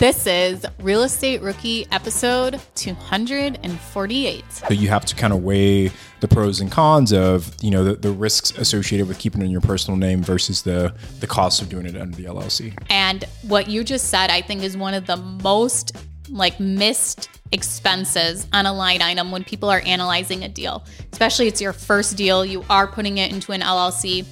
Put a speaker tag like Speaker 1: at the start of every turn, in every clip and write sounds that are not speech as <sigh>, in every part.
Speaker 1: This is Real Estate Rookie episode 248.
Speaker 2: So you have to kind of weigh the pros and cons of, you know, the, the risks associated with keeping it in your personal name versus the the cost of doing it under the LLC.
Speaker 1: And what you just said, I think, is one of the most like missed expenses on a line item when people are analyzing a deal. Especially it's your first deal, you are putting it into an LLC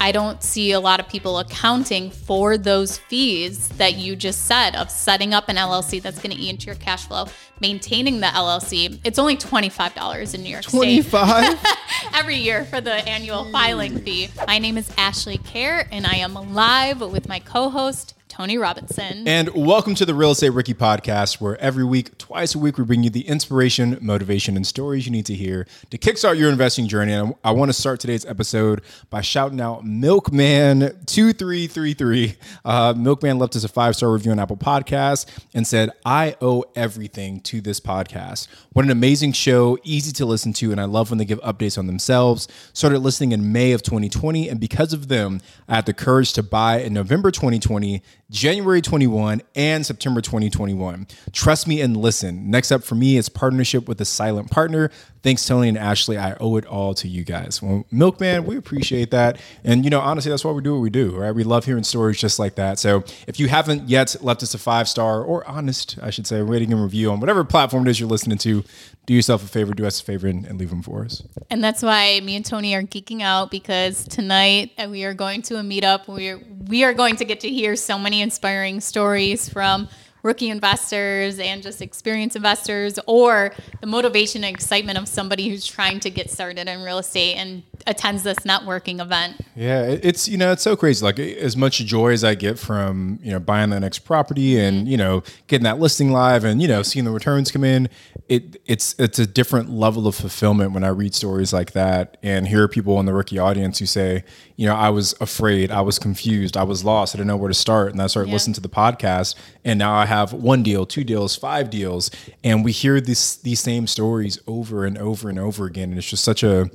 Speaker 1: I don't see a lot of people accounting for those fees that you just said of setting up an LLC that's going to eat into your cash flow, maintaining the LLC. It's only $25 in New York
Speaker 2: 25?
Speaker 1: State <laughs> every year for the annual filing fee. My name is Ashley Kehr, and I am live with my co host, Tony Robinson.
Speaker 2: And welcome to the Real Estate Rookie podcast, where every week, twice a week, we bring you the inspiration, motivation, and stories you need to hear to kickstart your investing journey. And I want to start today's episode by shouting out Milkman2333. Uh, Milkman left us a five star review on Apple Podcasts and said, I owe everything to this podcast. What an amazing show, easy to listen to, and I love when they give updates on themselves. Started listening in May of 2020, and because of them, I had the courage to buy in November 2020 January 21, and September 2021. Trust me and listen. Next up for me is partnership with a silent partner. Thanks, Tony and Ashley. I owe it all to you guys. Well, Milkman, we appreciate that. And, you know, honestly, that's why we do what we do, right? We love hearing stories just like that. So if you haven't yet left us a five star or honest, I should say, rating and review on whatever platform it is you're listening to, do yourself a favor, do us a favor, and, and leave them for us.
Speaker 1: And that's why me and Tony are geeking out because tonight uh, we are going to a meetup. We're we are going to get to hear so many inspiring stories from rookie investors and just experienced investors or the motivation and excitement of somebody who's trying to get started in real estate and attends this networking event.
Speaker 2: Yeah, it's you know it's so crazy. Like as much joy as I get from you know buying the next property and mm-hmm. you know getting that listing live and you know seeing the returns come in, it it's it's a different level of fulfillment when I read stories like that and hear people in the rookie audience who say, you know, I was afraid, I was confused, I was lost, I didn't know where to start, and I started yeah. listening to the podcast, and now I have one deal, two deals, five deals, and we hear these these same stories over and over and over again, and it's just such a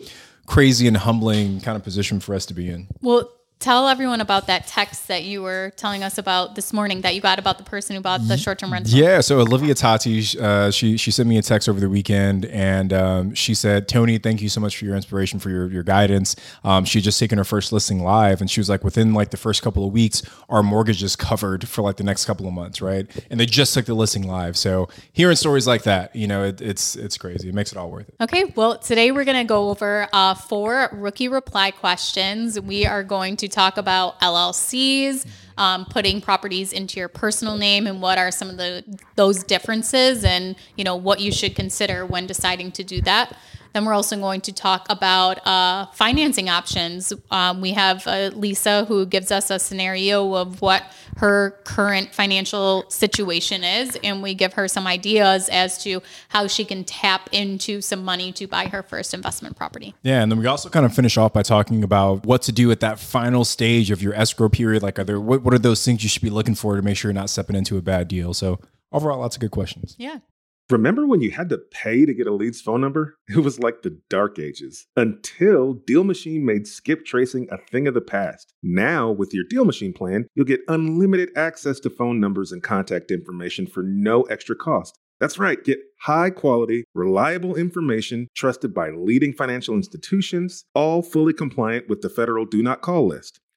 Speaker 2: crazy and humbling kind of position for us to be in.
Speaker 1: Well, tell everyone about that text that you were telling us about this morning that you got about the person who bought the short-term rental.
Speaker 2: Yeah, so Olivia Tati, uh, she she sent me a text over the weekend, and um, she said, "Tony, thank you so much for your inspiration, for your your guidance." Um, she just taken her first listing live, and she was like, within like the first couple of weeks, our mortgage is covered for like the next couple of months, right? And they just took the listing live. So hearing stories like that, you know, it, it's it's crazy. It makes it all worth it.
Speaker 1: Okay, well, today we're gonna go over uh, four rookie reply questions. We are going to talk about LLCs, um, putting properties into your personal name, and what are some of the those differences, and you know what you should consider when deciding to do that. Then we're also going to talk about uh, financing options. Um, we have uh, Lisa who gives us a scenario of what her current financial situation is, and we give her some ideas as to how she can tap into some money to buy her first investment property.
Speaker 2: Yeah, and then we also kind of finish off by talking about what to do at that final stage of your escrow period. Like, are there what, what are those things you should be looking for to make sure you're not stepping into a bad deal? So overall, lots of good questions.
Speaker 1: Yeah.
Speaker 3: Remember when you had to pay to get a lead's phone number? <laughs> It was like the dark ages until Deal Machine made skip tracing a thing of the past. Now, with your Deal Machine plan, you'll get unlimited access to phone numbers and contact information for no extra cost. That's right, get high quality, reliable information trusted by leading financial institutions, all fully compliant with the federal Do Not Call list.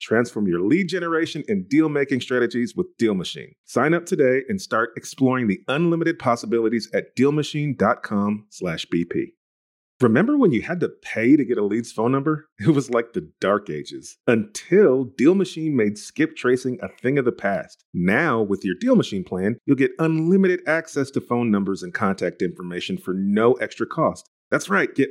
Speaker 3: Transform your lead generation and deal making strategies with Deal Machine. Sign up today and start exploring the unlimited possibilities at dealmachine.com/bp. Remember when you had to pay to get a lead's phone number? It was like the dark ages until Deal Machine made skip tracing a thing of the past. Now, with your Deal Machine plan, you'll get unlimited access to phone numbers and contact information for no extra cost. That's right, get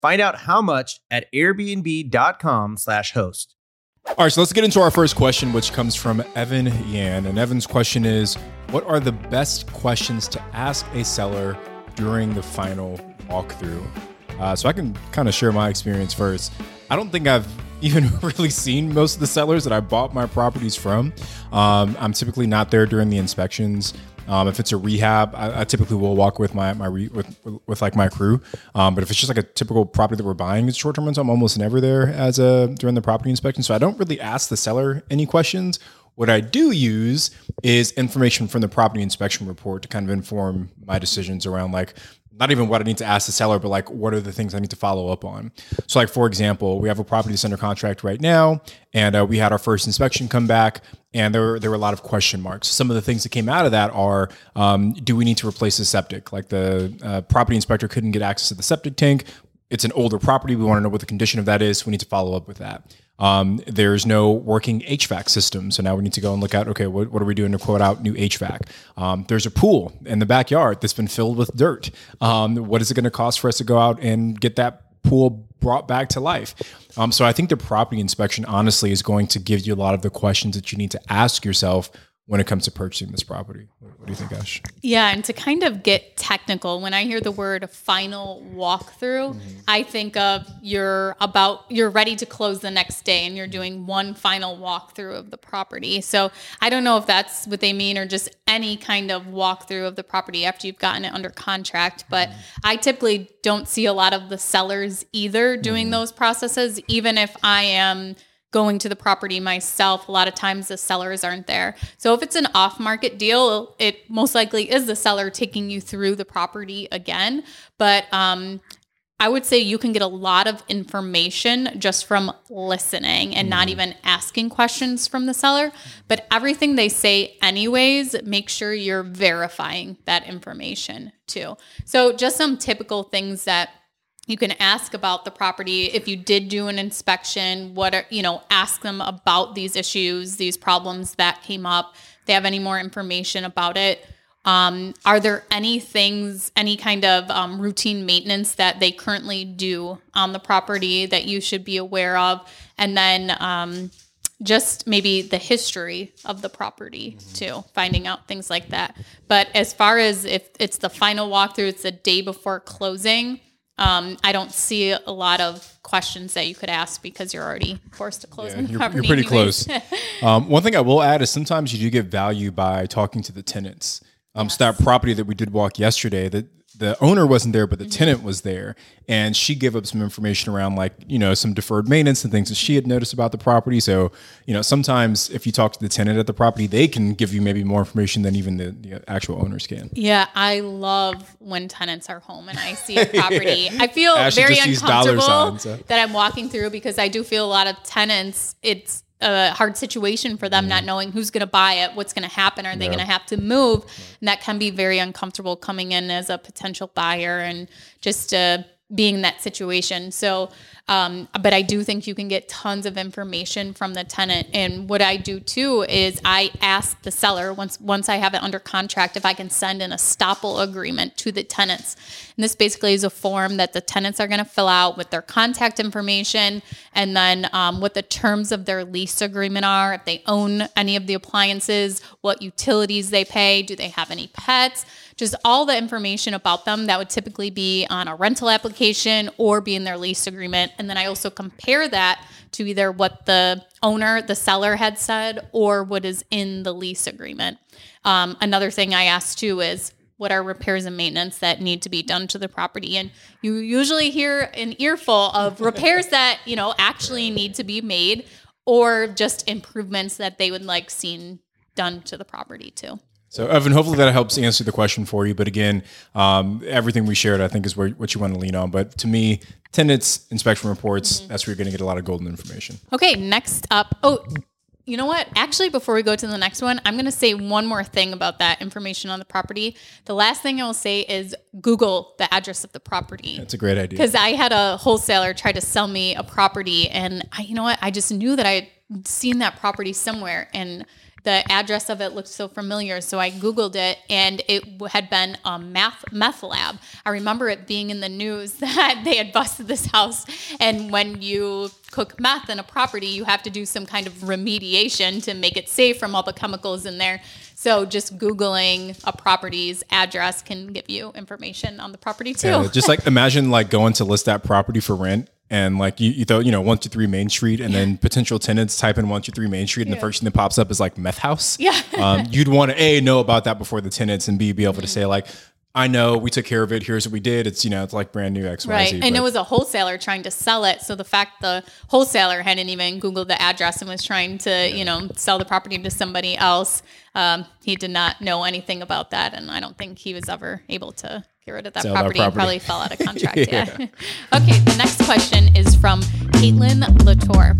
Speaker 4: Find out how much at airbnb.com/slash host.
Speaker 2: All right, so let's get into our first question, which comes from Evan Yan. And Evan's question is What are the best questions to ask a seller during the final walkthrough? Uh, so I can kind of share my experience first. I don't think I've <laughs> even really seen most of the sellers that I bought my properties from. Um, I'm typically not there during the inspections. Um, if it's a rehab, I, I, typically will walk with my my re, with, with like my crew. Um, but if it's just like a typical property that we're buying, it's short term rental. I'm almost never there as a during the property inspection, so I don't really ask the seller any questions. What I do use is information from the property inspection report to kind of inform my decisions around like not even what I need to ask the seller, but like what are the things I need to follow up on. So, like for example, we have a property that's under contract right now, and uh, we had our first inspection come back, and there were, there were a lot of question marks. Some of the things that came out of that are: um, Do we need to replace the septic? Like the uh, property inspector couldn't get access to the septic tank. It's an older property. We want to know what the condition of that is. We need to follow up with that. Um, there's no working HVAC system. So now we need to go and look at, okay, what, what are we doing to quote out new HVAC? Um, there's a pool in the backyard that's been filled with dirt. Um, what is it going to cost for us to go out and get that pool brought back to life? Um, so I think the property inspection, honestly, is going to give you a lot of the questions that you need to ask yourself when it comes to purchasing this property. What do you think, Ash?
Speaker 1: Yeah, and to kind of get technical, when I hear the word final walkthrough, mm-hmm. I think of you're about you're ready to close the next day and you're doing one final walkthrough of the property. So I don't know if that's what they mean or just any kind of walkthrough of the property after you've gotten it under contract. But mm-hmm. I typically don't see a lot of the sellers either doing mm-hmm. those processes, even if I am going to the property myself, a lot of times the sellers aren't there. So if it's an off market deal, it most likely is the seller taking you through the property again. But um, I would say you can get a lot of information just from listening and not even asking questions from the seller. But everything they say, anyways, make sure you're verifying that information too. So, just some typical things that you can ask about the property. If you did do an inspection what are you know ask them about these issues these problems that came up. If they have any more information about it um, are there any things any kind of um, routine maintenance that they currently do on the property that you should be aware of? And then um, just maybe the history of the property mm-hmm. too finding out things like that. But as far as if it's the final walkthrough it's the day before closing um, I don't see a lot of questions that you could ask because you're already forced to close yeah,
Speaker 2: you're, <laughs> you're, pretty anyways. close. um, one thing I will add is sometimes you do get value by talking to the tenants. Um, yes. So that property that we did walk yesterday, that the owner wasn't there, but the mm-hmm. tenant was there, and she gave up some information around like you know some deferred maintenance and things that she had noticed about the property. So you know sometimes if you talk to the tenant at the property, they can give you maybe more information than even the, the actual owners can.
Speaker 1: Yeah, I love when tenants are home and I see a property. yeah. <laughs> I feel Ashley very uncomfortable signs, so. that I'm walking through because I do feel a lot of tenants. It's a hard situation for them, mm not knowing who's going to buy it, what's going to happen, are they going to have to move? And that can be very uncomfortable coming in as a potential buyer and just uh, being in that situation. So um, but I do think you can get tons of information from the tenant. And what I do too is I ask the seller once once I have it under contract if I can send an estoppel agreement to the tenants. And this basically is a form that the tenants are going to fill out with their contact information and then um, what the terms of their lease agreement are. If they own any of the appliances, what utilities they pay, do they have any pets? Just all the information about them that would typically be on a rental application or be in their lease agreement. And then I also compare that to either what the owner, the seller had said, or what is in the lease agreement. Um, another thing I asked too is what are repairs and maintenance that need to be done to the property and you usually hear an earful of <laughs> repairs that you know actually need to be made or just improvements that they would like seen done to the property too
Speaker 2: So, Evan, hopefully that helps answer the question for you. But again, um, everything we shared, I think, is where, what you want to lean on. But to me, tenants, inspection reports, that's where you're going to get a lot of golden information.
Speaker 1: Okay, next up. Oh, you know what? Actually, before we go to the next one, I'm going to say one more thing about that information on the property. The last thing I will say is Google the address of the property.
Speaker 2: That's a great idea.
Speaker 1: Because I had a wholesaler try to sell me a property, and I, you know what? I just knew that I had seen that property somewhere, and the address of it looked so familiar. So I Googled it, and it had been a meth, meth lab. I remember it being in the news <laughs> that they had busted this house, and when you cook meth in a property, you have to do some kind of remediation to make it safe from all the chemicals in there. So just Googling a property's address can give you information on the property too.
Speaker 2: Yeah, just like imagine like going to list that property for rent and like you, you throw, you know, one, two, three Main Street and then potential tenants type in one, two, three Main Street and the first thing that pops up is like meth house.
Speaker 1: Yeah.
Speaker 2: Um, you'd want to A, know about that before the tenants and B, be able to
Speaker 1: Mm-hmm.
Speaker 2: say like, I know we took care of it. Here's what we did. It's, you know, it's like brand new X, Y,
Speaker 1: Right.
Speaker 2: Z.
Speaker 1: And it was a wholesaler trying to sell it. So the fact the wholesaler hadn't even Googled the address and was trying to, you know, sell the property to somebody else, um, he did not know anything about that. And I don't think he was ever able to get rid of that property.
Speaker 2: Property.
Speaker 1: probably fell out of contract. <laughs> yeah. <laughs> okay. The next question is from Caitlin Latour.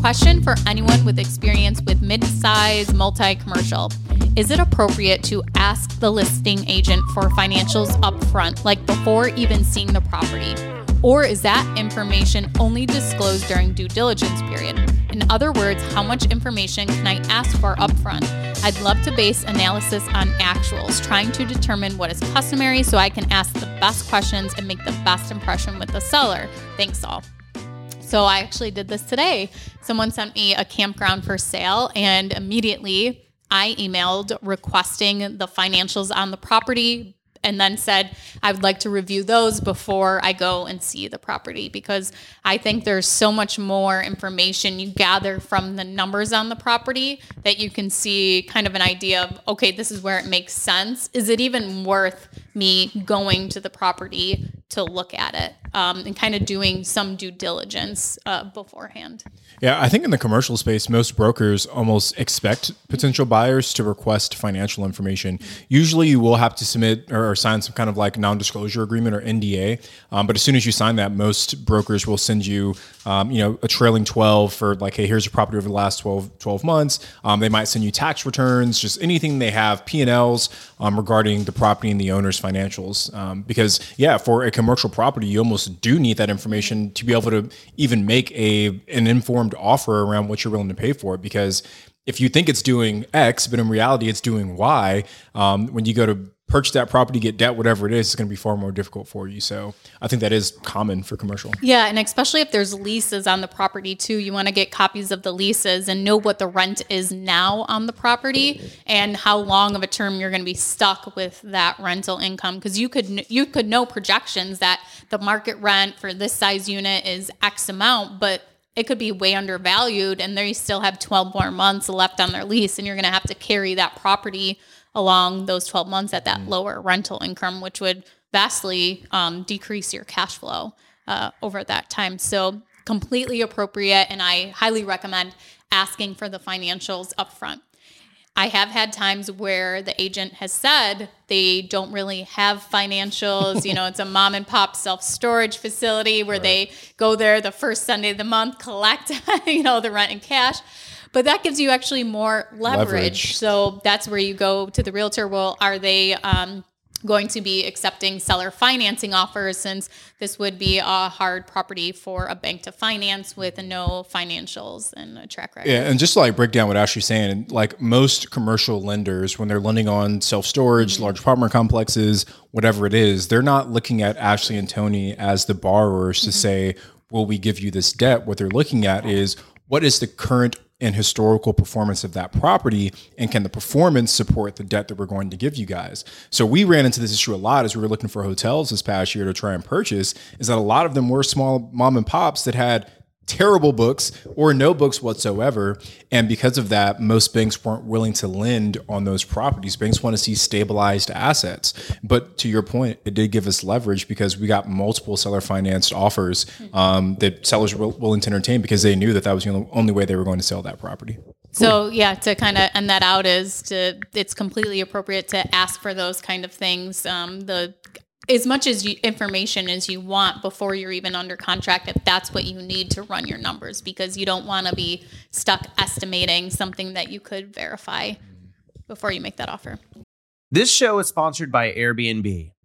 Speaker 1: Question for anyone with experience with mid-size multi-commercial. Is it appropriate to ask the listing agent for financials up front, like before even seeing the property? Or is that information only disclosed during due diligence period? In other words, how much information can I ask for upfront? I'd love to base analysis on actuals, trying to determine what is customary so I can ask the best questions and make the best impression with the seller. Thanks all. So I actually did this today. Someone sent me a campground for sale, and immediately I emailed requesting the financials on the property and then said I would like to review those before I go and see the property because I think there's so much more information you gather from the numbers on the property that you can see kind of an idea of okay, this is where it makes sense. Is it even worth me going to the property to look at it um, and kind of doing some due diligence uh, beforehand?
Speaker 2: Yeah, I think in the commercial space, most brokers almost expect potential buyers to request financial information. Usually, you will have to submit or, sign some kind of like non-disclosure agreement or NDA. Um, but as soon as you sign that, most brokers will send you, um, you know, a trailing 12 for like, hey, here's your property over the last 12, 12 months. Um, they might send you tax returns, just anything they have, P&Ls um, regarding the property and the owner's financials. Um, because yeah, for a commercial property, you almost do need that information to be able to even make a an informed offer around what you're willing to pay for it. Because if you think it's doing X, but in reality it's doing Y, um, when you go to purchase that property, get debt, whatever it is, it's going to be far more difficult for you. So I think that is common for commercial.
Speaker 1: Yeah, and especially if there's leases on the property too, you want to get copies of the leases and know what the rent is now on the property and how long of a term you're going to be stuck with that rental income because you could you could know projections that the market rent for this size unit is X amount, but it could be way undervalued and they still have 12 more months left on their lease and you're going to have to carry that property along those 12 months at that lower rental income which would vastly um, decrease your cash flow uh, over that time so completely appropriate and i highly recommend asking for the financials up front I have had times where the agent has said they don't really have financials. you <laughs> know, it's a mom and pop self storage facility where they go there the first Sunday of the month, collect, <laughs> you know, the rent and cash. But that gives you actually more leverage.
Speaker 2: Leverage.
Speaker 1: So that's where you go to the realtor. Well, are they um, going to be accepting seller financing offers since this would be a hard property for a bank to finance with no financials and a track record?
Speaker 2: Yeah, and just like break down what Ashley's saying, like most commercial lenders, when they're lending on self storage, large apartment complexes, whatever it is, they're not looking at Ashley and Tony as the borrowers to say, "Will we give you this debt?" What they're looking at is what is the current and historical performance of that property and can the performance support the debt that we're going to give you guys? So we ran into this issue a lot as we were looking for hotels this past year to try and purchase is that a lot of them were small mom and pops that had terrible books or no books whatsoever. And because of that, most banks weren't willing to lend on those properties. Banks want to see stabilized assets. But to your point, it did give us leverage because we got multiple seller financed offers um, that sellers were willing to entertain because they knew that that was the only way they were going to sell that property.
Speaker 1: So yeah, to kind of end that out is to it's completely appropriate to ask for those kind of things. Um, the as much as you, information as you want before you're even under contract if that's what you need to run your numbers because you don't want to be stuck estimating something that you could verify before you make that offer.
Speaker 4: This show is sponsored by Airbnb.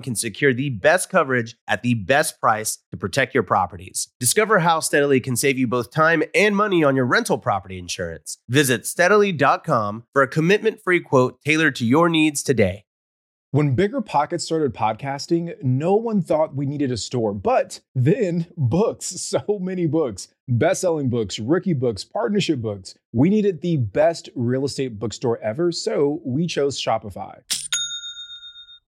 Speaker 4: can secure the best coverage at the best price to protect your properties. Discover how Steadily can save you both time and money on your rental property insurance. Visit steadily.com for a commitment free quote tailored to your needs today.
Speaker 2: When Bigger Pockets started podcasting, no one thought we needed a store, but then books, <laughs> so many books, best selling books, rookie books, partnership books. We needed the best real estate bookstore ever, so we chose Shopify.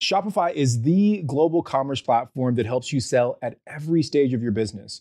Speaker 2: Shopify is the global commerce platform that helps you sell at every stage of your business.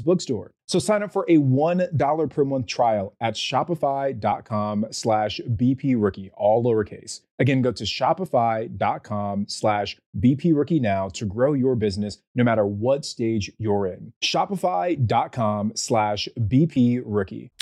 Speaker 2: bookstore. So sign up for a $1 per month trial at shopify.com slash BP rookie, all lowercase. Again, go to shopify.com slash BP rookie now to grow your business no matter what stage you're in. Shopify.com slash BP rookie.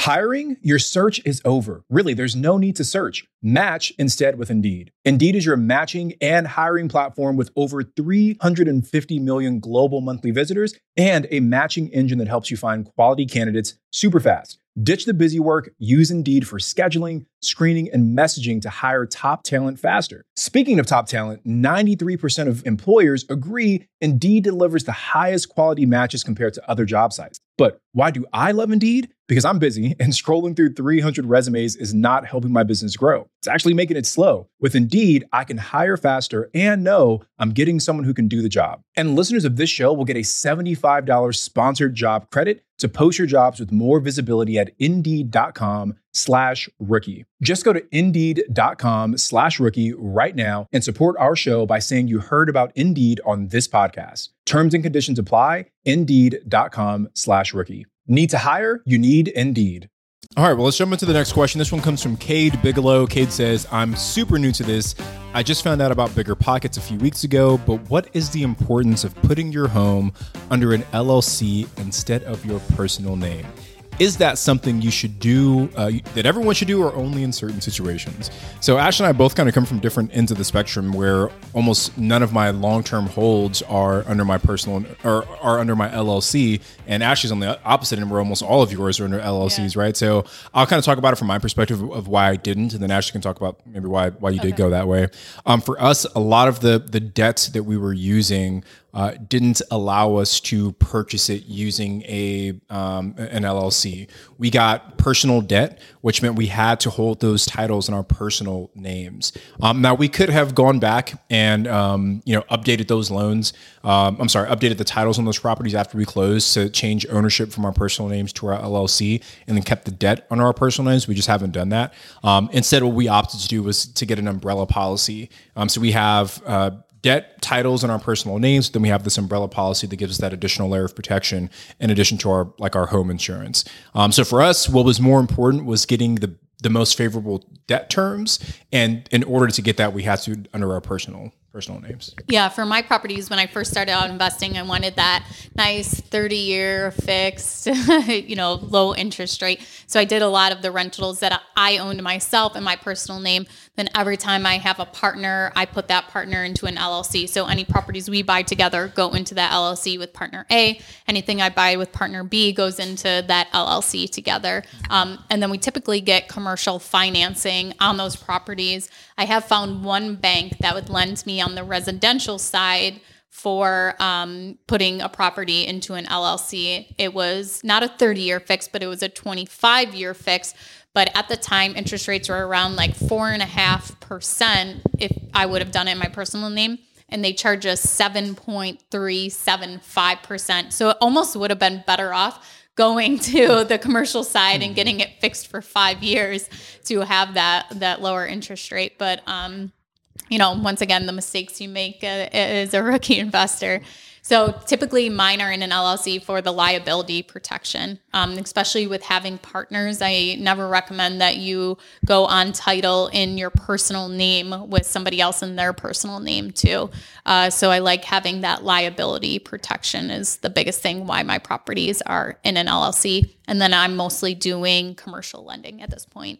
Speaker 2: Hiring? Your search is over. Really, there's no need to search. Match instead with Indeed. Indeed is your matching and hiring platform with over 350 million global monthly visitors and a matching engine that helps you find quality candidates super fast. Ditch the busy work, use Indeed for scheduling, screening, and messaging to hire top talent faster. Speaking of top talent, 93% of employers agree Indeed delivers the highest quality matches compared to other job sites. But why do I love Indeed? Because I'm busy <laughs> and scrolling through 300 resumes is not helping my business grow. It's actually making it slow. With Indeed, I can hire faster and know I'm getting someone who can do the job. And listeners of this show will get a $75 sponsored job credit to post your jobs with more visibility at indeed.com slash rookie. Just go to indeed.com slash rookie right now and support our show by saying you heard about Indeed on this podcast. Terms and conditions apply. Indeed.com slash rookie. Need to hire? You need Indeed. All right, well, let's jump into the next question. This one comes from Cade Bigelow. Cade says, I'm super new to this. I just found out about Bigger Pockets a few weeks ago, but what is the importance of putting your home under an LLC instead of your personal name? Is that something you should do uh, that everyone should do or only in certain situations so ash and i both kind of come from different ends of the spectrum where almost none of my long-term holds are under my personal or are under my llc and ash is on the opposite end where almost all of yours are under llcs yeah. right so i'll kind of talk about it from my perspective of why i didn't and then ash can talk about maybe why why you okay. did go that way um, for us a lot of the the debts that we were using uh, didn't allow us to purchase it using a um, an LLC. We got personal debt, which meant we had to hold those titles in our personal names. Um, now we could have gone back and um, you know updated those loans. Um, I'm sorry, updated the titles on those properties after we closed to change ownership from our personal names to our LLC, and then kept the debt on our personal names. We just haven't done that. Um, instead, what we opted to do was to get an umbrella policy. Um, so we have uh, debt titles in our personal names then we have this umbrella policy that gives us that additional layer of protection in addition to our like our home insurance um, so for us what was more important was getting the the most favorable debt terms and in order to get that we had to under our personal personal names.
Speaker 1: Yeah, for my properties, when I first started out investing, I wanted that nice 30 year fixed, <laughs> you know, low interest rate. So I did a lot of the rentals that I owned myself in my personal name. Then every time I have a partner, I put that partner into an LLC. So any properties we buy together go into that LLC with partner A. Anything I buy with partner B goes into that LLC together. Um, and then we typically get commercial financing on those properties. I have found one bank that would lend me on the residential side for um, putting a property into an LLC. It was not a 30 year fix, but it was a 25 year fix. But at the time, interest rates were around like four and a half percent if I would have done it in my personal name. And they charge us 7.375%. So it almost would have been better off going <laughs> to the commercial side and getting it fixed for five years to have that that lower interest rate. But um, you know, once again, the mistakes you make uh, as a rookie <laughs> investor. So typically, mine are in an LLC for the liability protection, um, especially with having partners. I never recommend that you go on title in your personal name with somebody else in their personal name too. Uh, so I like having that liability protection is the biggest thing why my properties are in an LLC, and then I'm mostly doing commercial lending at this point.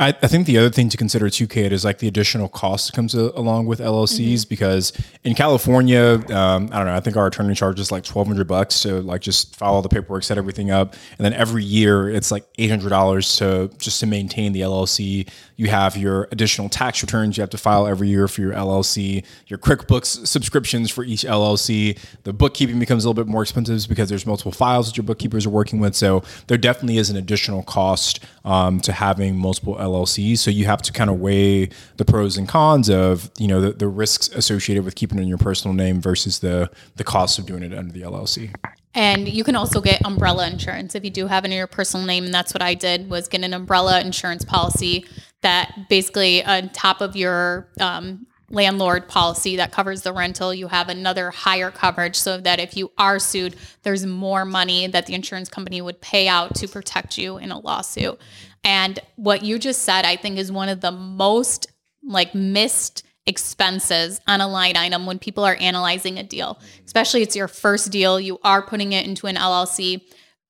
Speaker 2: I, I, think the other thing to consider too, Kate, is like the additional cost that comes a, along with LLCs mm-hmm. because in California, um, I don't know, I think our attorney charges like twelve hundred bucks to like just file all the paperwork, set everything up, and then every year it's like eight hundred dollars to just to maintain the LLC. You have your additional tax returns you have to file every year for your LLC, your QuickBooks subscriptions for each LLC. The bookkeeping becomes a little bit more expensive because there's multiple files that your bookkeepers are working with. So there definitely is an additional cost um, to having multiple LLCs. So you have to kind of weigh the pros and cons of you know the, the risks associated with keeping it in your personal name versus the the cost of doing it under the LLC.
Speaker 1: And you can also get umbrella insurance if you do have it in your personal name. And that's what I did was get an umbrella insurance policy that basically on top of your um, landlord policy that covers the rental, you have another higher coverage so that if you are sued, there's more money that the insurance company would pay out to protect you in a lawsuit. And what you just said, I think, is one of the most like missed expenses on a line item when people are analyzing a deal, especially it's your first deal, you are putting it into an LLC.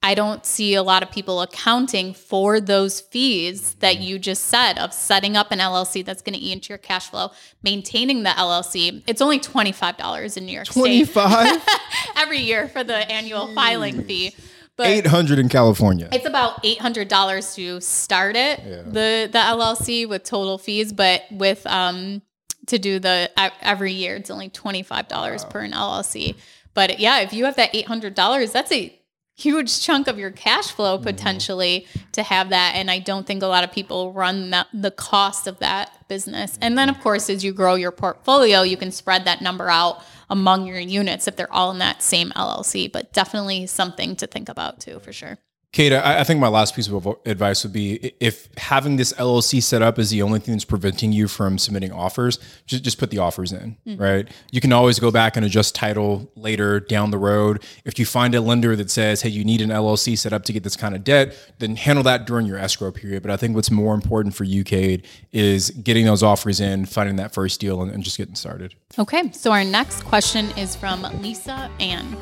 Speaker 1: I don't see a lot of people accounting for those fees that you just said of setting up an LLC that's going to eat into your cash flow, maintaining the LLC. It's only $25 in New York
Speaker 2: 25?
Speaker 1: State. <laughs> every year for the annual filing fee.
Speaker 2: But 800 in California.
Speaker 1: It's about $800 to start it, yeah. the the LLC with total fees, but with um to do the every year it's only $25 wow. per an LLC. But yeah, if you have that $800, that's a huge chunk of your cash flow mm-hmm. potentially to have that. And I don't think a lot of people run that, the cost of that business. And then, of course, as you grow your portfolio, you can spread that number out among your units if they're all in that same LLC. But definitely something to think about too, for sure.
Speaker 2: Kate, I, I think my last piece of advice would be if having this LLC set up is the only thing that's preventing you from submitting offers, just, just put the offers in, mm-hmm. right? You can always go back and adjust title later down the road. If you find a lender that says, hey, you need an LLC set up to get this kind of debt, then handle that during your escrow period. But I think what's more important for you, Kate, is getting those offers in, finding that first deal, and, and just getting started.
Speaker 1: Okay, so our next question is from Lisa Ann.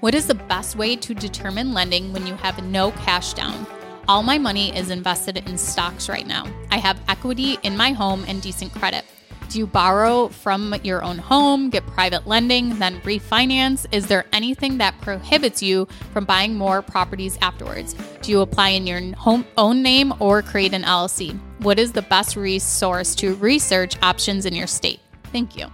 Speaker 1: What is the best way to determine lending when you have no cash down? All my money is invested in stocks right now. I have equity in my home and decent credit. Do you borrow from your own home, get private lending, then refinance? Is there anything that prohibits you from buying more properties afterwards? Do you apply in your home own name or create an LLC? What is the best resource to research options in your state? Thank you.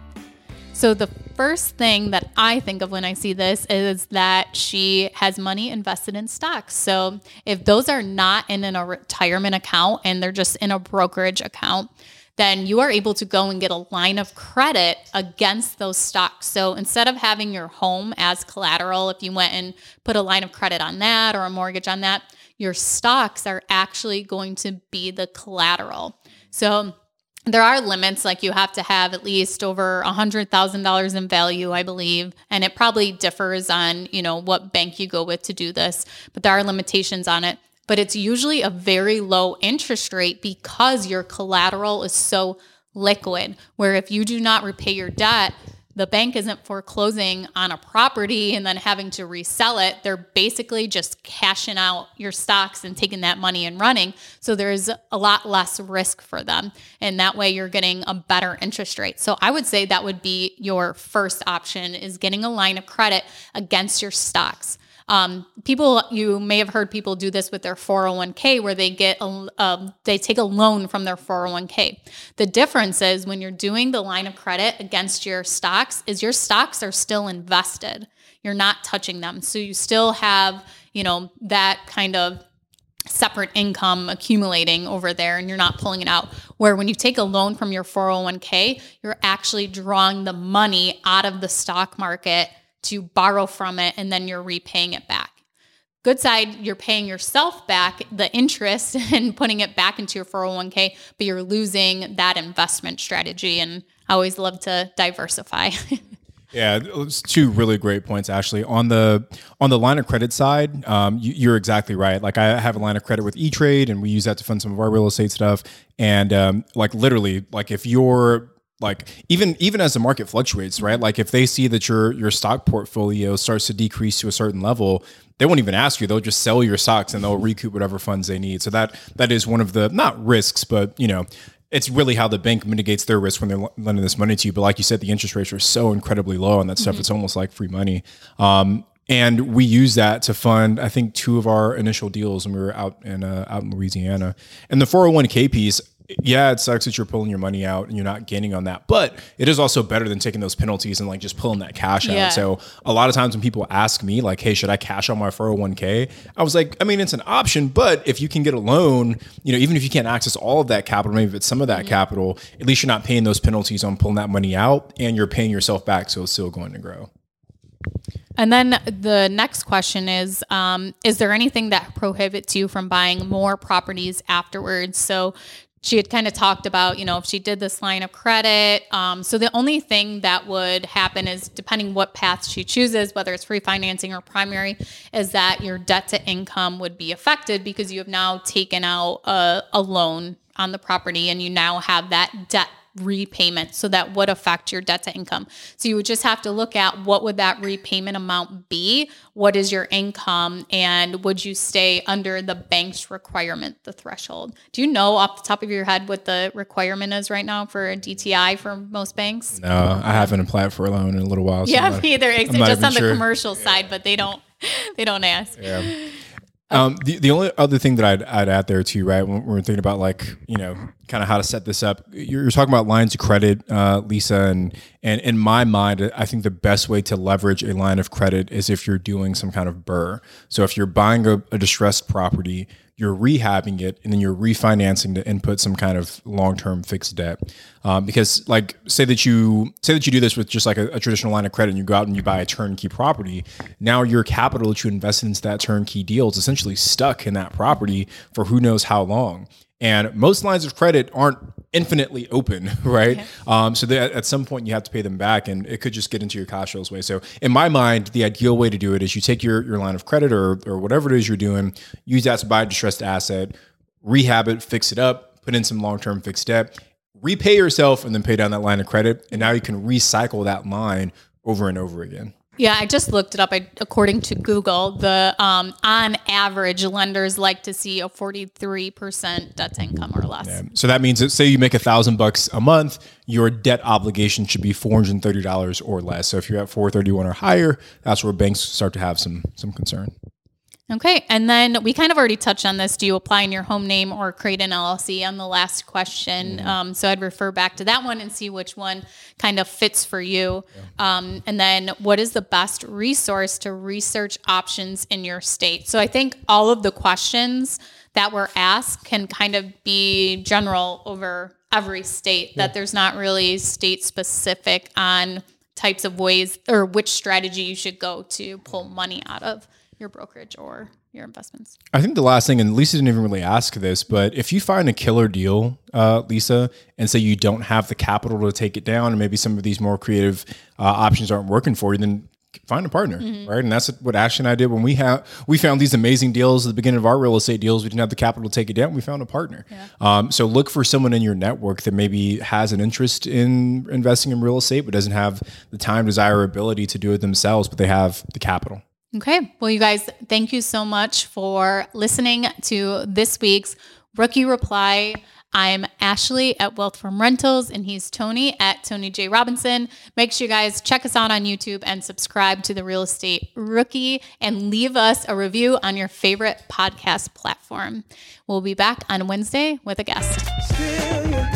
Speaker 1: So the first thing that I think of when I see this is that she has money invested in stocks. So if those are not in a retirement account and they're just in a brokerage account, then you are able to go and get a line of credit against those stocks. So instead of having your home as collateral, if you went and put a line of credit on that or a mortgage on that, your stocks are actually going to be the collateral. So there are limits like you have to have at least over a hundred thousand dollars in value i believe and it probably differs on you know what bank you go with to do this but there are limitations on it. But it's usually a very low interest rate because your collateral is so liquid where if you do not repay your debt the bank isn't foreclosing on a property and then having to resell it. They're basically just cashing out your stocks and taking that money and running. So there's a lot less risk for them. And that way you're getting a better interest rate. So I would say that would be your first option is getting a line of credit against your stocks. Um, people, you may have heard people do this with their 401k where they get, a, um, they take a loan from their 401k. The difference is when you're doing the line of credit against your stocks is your stocks are still invested. You're not touching them. So you still have, you know, that kind of separate income accumulating over there and you're not pulling it out. Where when you take a loan from your 401k, you're actually drawing the money out of the stock market to borrow from it and then you're repaying it back. Good side, you're paying yourself back the interest <laughs> and putting it back into your 401k, but you're losing that investment strategy. And I always love to diversify. <laughs>
Speaker 2: Yeah, it's two really great points, Ashley. On the on the line of credit side, um, you, are exactly right. Like I have a line of credit with E Trade, and we use that to fund some of our real estate stuff. And um, like literally, like if you're like even even as the market fluctuates right? Like if they see that your your stock portfolio starts to decrease to a certain level they won't even ask you. They'll just sell your stocks and they'll recoup whatever funds they need. So that that is one of the not risks but you know it's really how the bank mitigates their risk when they're lending this money to you. But like you said the interest rates are so incredibly low on that stuff. Mm-hmm. it's almost like free money. Um, and we use that to fund i think two of our initial deals when we were out in uh, out in louisiana. And the 401k piece yeah, it sucks that you're pulling your money out and you're not gaining on that, but it is also better than taking those penalties and like just pulling that cash yeah. out. So a lot of times when people ask me like, "Hey, should I cash on my 401k?" I was like, I mean, it's an option, but if you can get a loan, you know, even if you can't access all of that capital, maybe if it's some of that mm-hmm. capital, at least you're not paying those penalties on pulling that money out, and you're paying yourself back, so it's still going to grow.
Speaker 1: And then the next question is um, Is there anything that prohibits you from buying more properties afterwards? So, she had kind of talked about, you know, if she did this line of credit. Um, so the only thing that would happen is, depending what path she chooses, whether it's refinancing or primary, is that your debt to income would be affected because you have now taken out a, a loan on the property and you now have that debt repayment so that would affect your debt to income. So you would just have to look at what would that repayment amount be? What is your income? And would you stay under the bank's requirement the threshold? Do you know off the top of your head what the requirement is right now for a dti for most banks?
Speaker 2: No i haven't applied for a loan in a little while
Speaker 1: so yeah not, me either. Just on sure. the commercial side but they don't they don't ask. Yeah.
Speaker 2: Um, the, the only other thing that I'd, I'd add there too, right, when we're thinking about like, you know, kind of how to set this up. You're, talking about lines of credit, uh, Lisa, and and in my mind, I think the best way to leverage a line of credit is if you're doing some kind of BRRRR. So if you're buying a, a distressed property, you're rehabbing it, and then you're refinancing to input some kind of long-term fixed debt. Um, because, like, say that you say that you do this with just like a, a traditional line of credit, and you go out and you buy a turnkey property. Now your capital that you invested into that turnkey deal is essentially stuck in that property for who knows how long. And most lines of credit aren't infinitely open, <laughs> right? Okay. Um, so that at some point you have to pay them back, and it could just get into your cash flows way. So in my mind, the ideal way to do it is you take your your line of credit or or whatever it is you're doing, use that to buy a distressed asset, rehab it, fix it up, put in some long term fixed debt, repay yourself, and then pay down that line of credit, and now you can recycle that line over and over again.
Speaker 1: Yeah, I just looked it up. I, according to Google, the um, on average lenders like to see a forty three percent debt to income or less. Yeah.
Speaker 2: So that means that say you make a thousand bucks a month, your debt obligation should be four hundred and thirty dollars or less. So if you're at four thirty one or higher, that's where banks start to have some some concern.
Speaker 1: Okay. And then we kind of already touched on this. Do you apply in your home name or create an LLC on the last question? Mm-hmm. Um, so I'd refer back to that one and see which one kind of fits for you. Yeah. Um, and then what is the best resource to research options in your state? So I think all of the questions that were asked can kind of be general over every state, yeah. that there's not really state specific on types of ways or which strategy you should go to pull money out of your brokerage or your investments.
Speaker 2: I think the last thing, and Lisa didn't even really ask this, but if you find a killer deal, uh, Lisa, and say you don't have the capital to take it down, and maybe some of these more creative uh, options aren't working for you, then find a partner, mm-hmm. right? And that's what Ashley and I did when we have we found these amazing deals at the beginning of our real estate deals. We didn't have the capital to take it down. We found a partner. Yeah. Um, so look for someone in your network that maybe has an interest in investing in real estate, but doesn't have the time, desire, or ability to do it themselves, but they have the capital.
Speaker 1: Okay. Well, you guys, thank you so much for listening to this week's Rookie Reply. I'm Ashley at Wealth from Rentals, and he's Tony at Tony J. Robinson. Make sure you guys check us out on YouTube and subscribe to the Real Estate Rookie and leave us a review on your favorite podcast platform. We'll be back on Wednesday with a guest.